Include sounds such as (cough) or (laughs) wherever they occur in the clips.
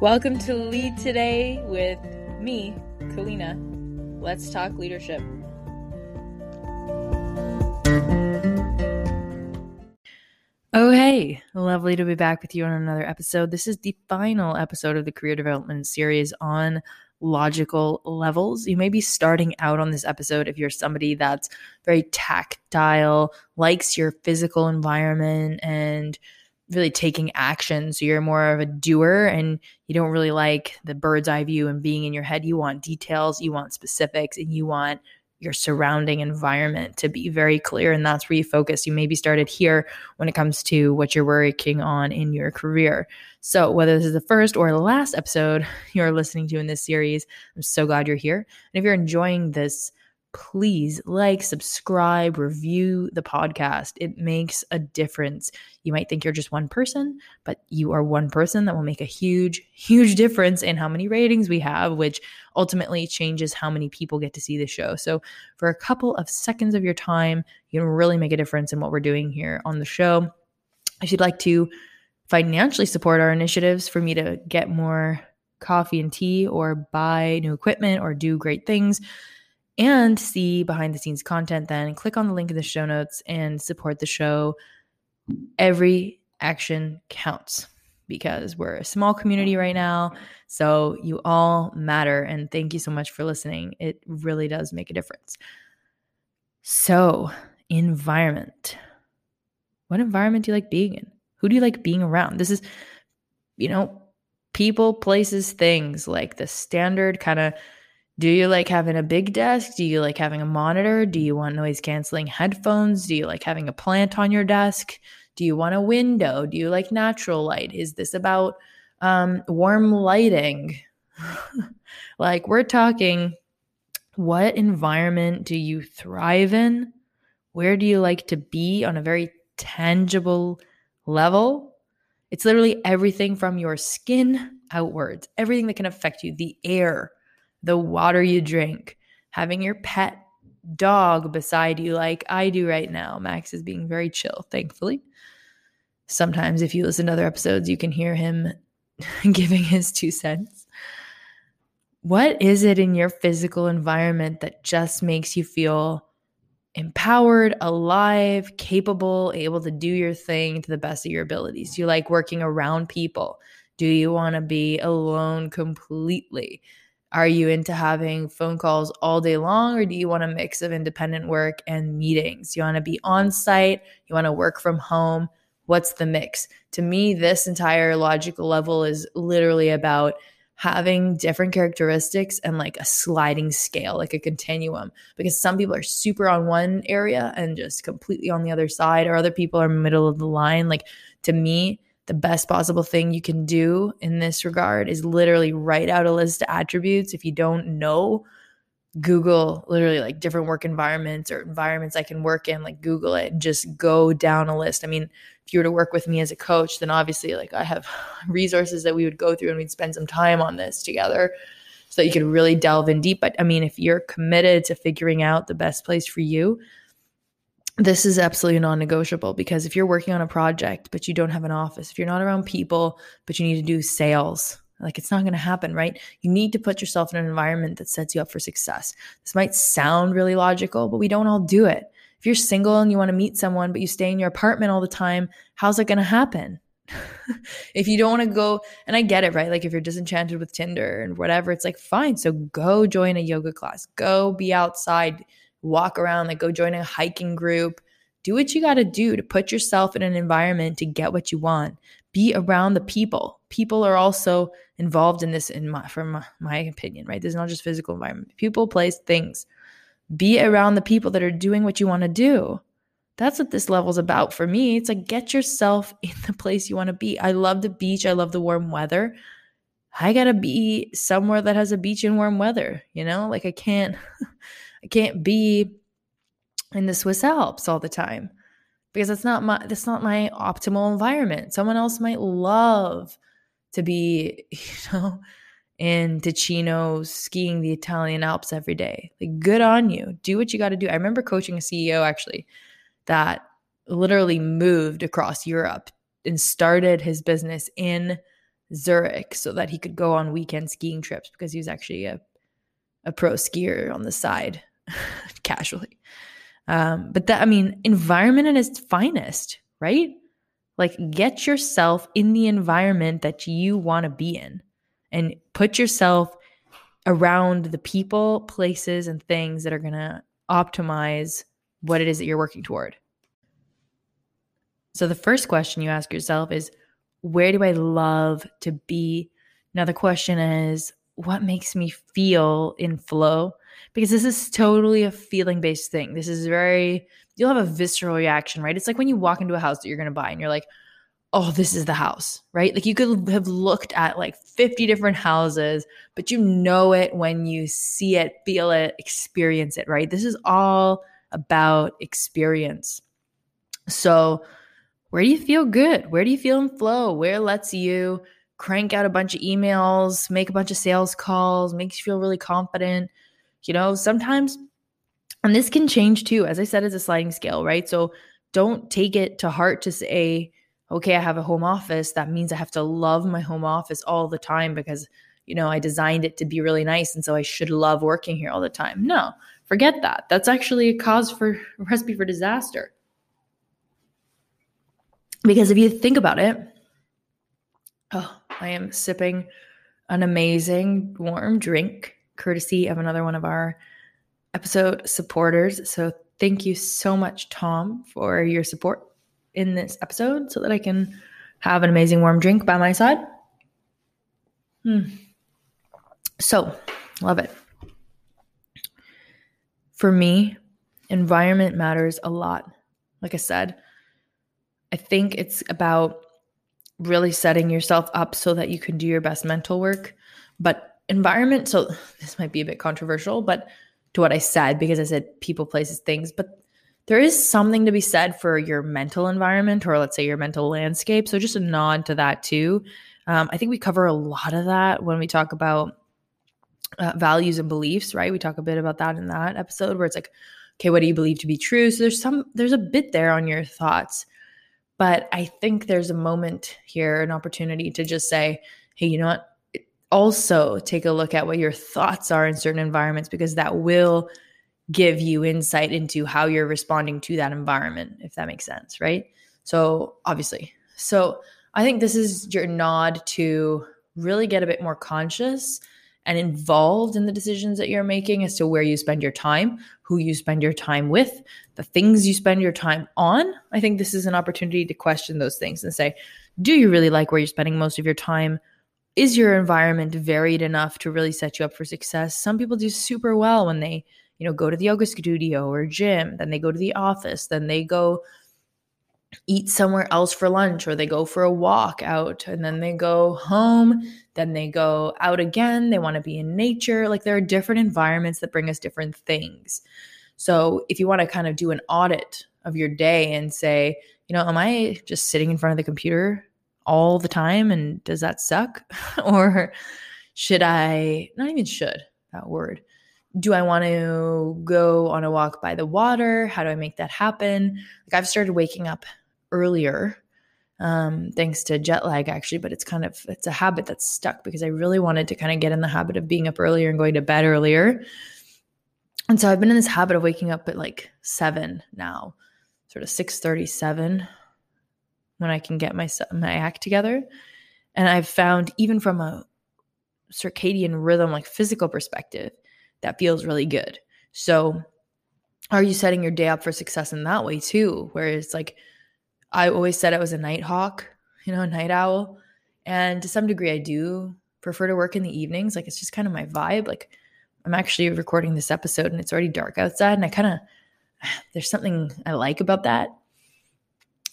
Welcome to Lead Today with me, Kalina. Let's talk leadership. Oh, hey, lovely to be back with you on another episode. This is the final episode of the career development series on logical levels. You may be starting out on this episode if you're somebody that's very tactile, likes your physical environment, and really taking action. So you're more of a doer and you don't really like the bird's eye view and being in your head. You want details, you want specifics, and you want your surrounding environment to be very clear. And that's where you focus. You maybe started here when it comes to what you're working on in your career. So, whether this is the first or the last episode (laughs) you're listening to in this series, I'm so glad you're here. And if you're enjoying this, please like, subscribe, review the podcast. It makes a difference. You might think you're just one person, but you are one person that will make a huge, huge difference in how many ratings we have, which ultimately changes how many people get to see the show. So, for a couple of seconds of your time, you can really make a difference in what we're doing here on the show. If you'd like to financially support our initiatives for me to get more coffee and tea or buy new equipment or do great things, and see behind the scenes content, then click on the link in the show notes and support the show. Every action counts because we're a small community right now. So you all matter. And thank you so much for listening. It really does make a difference. So, environment. What environment do you like being in? Who do you like being around? This is, you know, people, places, things like the standard kind of do you like having a big desk? Do you like having a monitor? Do you want noise canceling headphones? Do you like having a plant on your desk? Do you want a window? Do you like natural light? Is this about um, warm lighting? (laughs) like, we're talking what environment do you thrive in? Where do you like to be on a very tangible level? It's literally everything from your skin outwards, everything that can affect you, the air the water you drink, having your pet dog beside you, like I do right now. Max is being very chill, thankfully. Sometimes, if you listen to other episodes, you can hear him (laughs) giving his two cents. What is it in your physical environment that just makes you feel empowered, alive, capable, able to do your thing to the best of your abilities? Do you like working around people? Do you want to be alone completely? Are you into having phone calls all day long, or do you want a mix of independent work and meetings? You want to be on site, you want to work from home. What's the mix? To me, this entire logical level is literally about having different characteristics and like a sliding scale, like a continuum. Because some people are super on one area and just completely on the other side, or other people are middle of the line. Like to me, the best possible thing you can do in this regard is literally write out a list of attributes. If you don't know, Google literally like different work environments or environments I can work in, like Google it and just go down a list. I mean, if you were to work with me as a coach, then obviously like I have (laughs) resources that we would go through and we'd spend some time on this together so that you could really delve in deep. But I mean, if you're committed to figuring out the best place for you, this is absolutely non negotiable because if you're working on a project, but you don't have an office, if you're not around people, but you need to do sales, like it's not going to happen, right? You need to put yourself in an environment that sets you up for success. This might sound really logical, but we don't all do it. If you're single and you want to meet someone, but you stay in your apartment all the time, how's it going to happen? (laughs) if you don't want to go, and I get it, right? Like if you're disenchanted with Tinder and whatever, it's like, fine. So go join a yoga class, go be outside, walk around, like go join a hiking group. Do what you got to do to put yourself in an environment to get what you want. Be around the people. People are also involved in this, in my, from my, my opinion, right? This is not just physical environment. People, place, things. Be around the people that are doing what you want to do. That's what this level's about for me. It's like get yourself (laughs) in the place you want to be. I love the beach. I love the warm weather. I gotta be somewhere that has a beach and warm weather, you know? Like I can't (laughs) I can't be in the Swiss Alps all the time because that's not my that's not my optimal environment. Someone else might love to be, (laughs) you know, in Ticino skiing the Italian Alps every day. Like good on you. Do what you got to do. I remember coaching a CEO actually that literally moved across Europe and started his business in Zurich so that he could go on weekend skiing trips because he was actually a, a pro skier on the side (laughs) casually. Um, but that, I mean, environment at its finest, right? Like, get yourself in the environment that you want to be in and put yourself around the people, places, and things that are going to optimize what it is that you're working toward. So, the first question you ask yourself is, where do I love to be? Now, the question is, what makes me feel in flow? Because this is totally a feeling based thing. This is very, you'll have a visceral reaction, right? It's like when you walk into a house that you're going to buy and you're like, oh, this is the house, right? Like you could have looked at like 50 different houses, but you know it when you see it, feel it, experience it, right? This is all about experience. So, where do you feel good? Where do you feel in flow? Where lets you crank out a bunch of emails, make a bunch of sales calls, makes you feel really confident? You know, sometimes, and this can change too. As I said, it's a sliding scale, right? So don't take it to heart to say, okay, I have a home office. That means I have to love my home office all the time because, you know, I designed it to be really nice. And so I should love working here all the time. No, forget that. That's actually a cause for a (laughs) recipe for disaster. Because if you think about it, oh, I am sipping an amazing warm drink courtesy of another one of our episode supporters. So thank you so much, Tom, for your support in this episode so that I can have an amazing warm drink by my side. Hmm. So, love it. For me, environment matters a lot. Like I said, I think it's about really setting yourself up so that you can do your best mental work. But environment, so this might be a bit controversial, but to what I said, because I said people, places, things, but there is something to be said for your mental environment or let's say your mental landscape. So just a nod to that too. Um, I think we cover a lot of that when we talk about uh, values and beliefs, right? We talk a bit about that in that episode where it's like, okay, what do you believe to be true? So there's some, there's a bit there on your thoughts. But I think there's a moment here, an opportunity to just say, hey, you know what? Also, take a look at what your thoughts are in certain environments because that will give you insight into how you're responding to that environment, if that makes sense, right? So, obviously. So, I think this is your nod to really get a bit more conscious and involved in the decisions that you're making as to where you spend your time, who you spend your time with, the things you spend your time on. I think this is an opportunity to question those things and say, do you really like where you're spending most of your time? Is your environment varied enough to really set you up for success? Some people do super well when they, you know, go to the yoga studio or gym, then they go to the office, then they go eat somewhere else for lunch or they go for a walk out and then they go home then they go out again they want to be in nature like there are different environments that bring us different things so if you want to kind of do an audit of your day and say you know am i just sitting in front of the computer all the time and does that suck (laughs) or should i not even should that word do I want to go on a walk by the water? How do I make that happen? Like I've started waking up earlier um, thanks to jet lag actually but it's kind of it's a habit that's stuck because i really wanted to kind of get in the habit of being up earlier and going to bed earlier and so i've been in this habit of waking up at like 7 now sort of 6:37 when i can get my my act together and i've found even from a circadian rhythm like physical perspective that feels really good so are you setting your day up for success in that way too where it's like I always said I was a night hawk, you know, a night owl. And to some degree, I do prefer to work in the evenings. Like it's just kind of my vibe. Like I'm actually recording this episode and it's already dark outside. And I kind of, (sighs) there's something I like about that.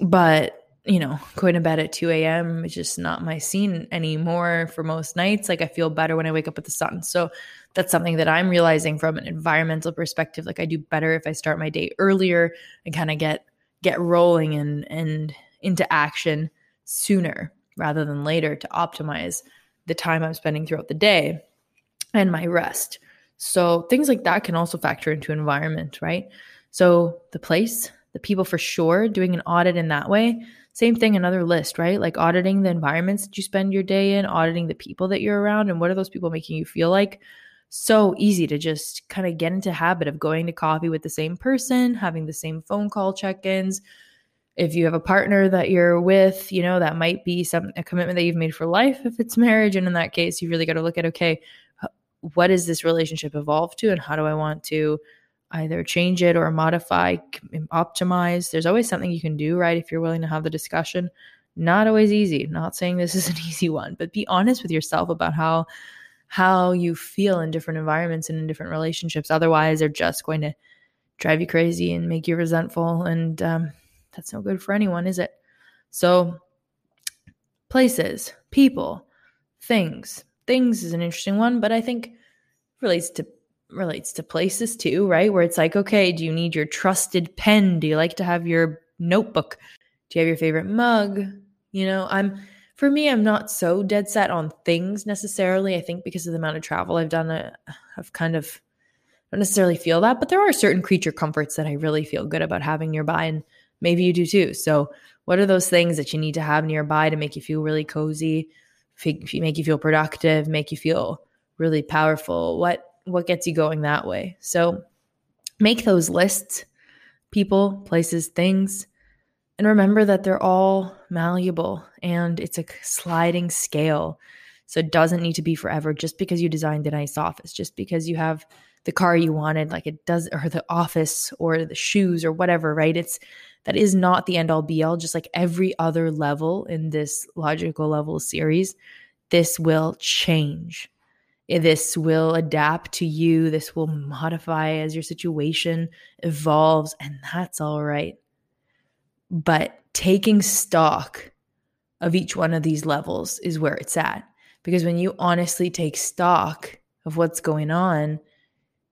But, you know, going to bed at 2 a.m. is just not my scene anymore for most nights. Like I feel better when I wake up with the sun. So that's something that I'm realizing from an environmental perspective. Like I do better if I start my day earlier and kind of get get rolling and and into action sooner rather than later to optimize the time I'm spending throughout the day and my rest. So things like that can also factor into environment, right? So the place, the people for sure, doing an audit in that way. Same thing, another list, right? Like auditing the environments that you spend your day in, auditing the people that you're around, and what are those people making you feel like? So easy to just kind of get into habit of going to coffee with the same person, having the same phone call check-ins. If you have a partner that you're with, you know, that might be some a commitment that you've made for life if it's marriage. And in that case, you really got to look at okay, what is this relationship evolve to and how do I want to either change it or modify, optimize. There's always something you can do, right? If you're willing to have the discussion. Not always easy. Not saying this (laughs) is an easy one, but be honest with yourself about how how you feel in different environments and in different relationships. Otherwise, they're just going to drive you crazy and make you resentful, and um, that's no good for anyone, is it? So, places, people, things. Things is an interesting one, but I think relates to relates to places too, right? Where it's like, okay, do you need your trusted pen? Do you like to have your notebook? Do you have your favorite mug? You know, I'm for me, I'm not so dead set on things necessarily. I think because of the amount of travel I've done, uh, I've kind of don't necessarily feel that, but there are certain creature comforts that I really feel good about having nearby, and maybe you do too. So, what are those things that you need to have nearby to make you feel really cozy, make you feel productive, make you feel really powerful? What what gets you going that way. So make those lists, people, places, things, and remember that they're all malleable and it's a sliding scale. So it doesn't need to be forever just because you designed a nice office, just because you have the car you wanted, like it does, or the office or the shoes or whatever, right? It's that is not the end all be all, just like every other level in this logical level series. This will change. This will adapt to you. This will modify as your situation evolves, and that's all right. But taking stock of each one of these levels is where it's at. Because when you honestly take stock of what's going on,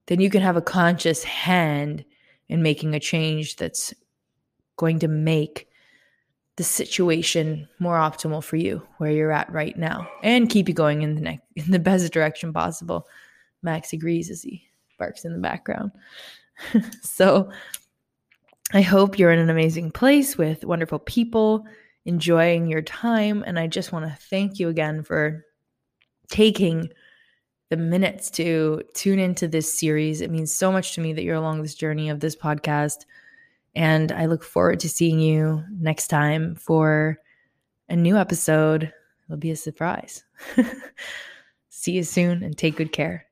then you can have a conscious hand in making a change that's going to make the situation more optimal for you where you're at right now and keep you going in the (laughs) in the best direction possible. Max agrees as he barks in the background. (laughs) so I hope you're in an amazing place with wonderful people, enjoying your time. And I just want to thank you again for taking the minutes to tune into this series. It means so much to me that you're along this journey of this podcast. And I look forward to seeing you next time for a new episode. It'll be a surprise. (laughs) See you soon and take good care.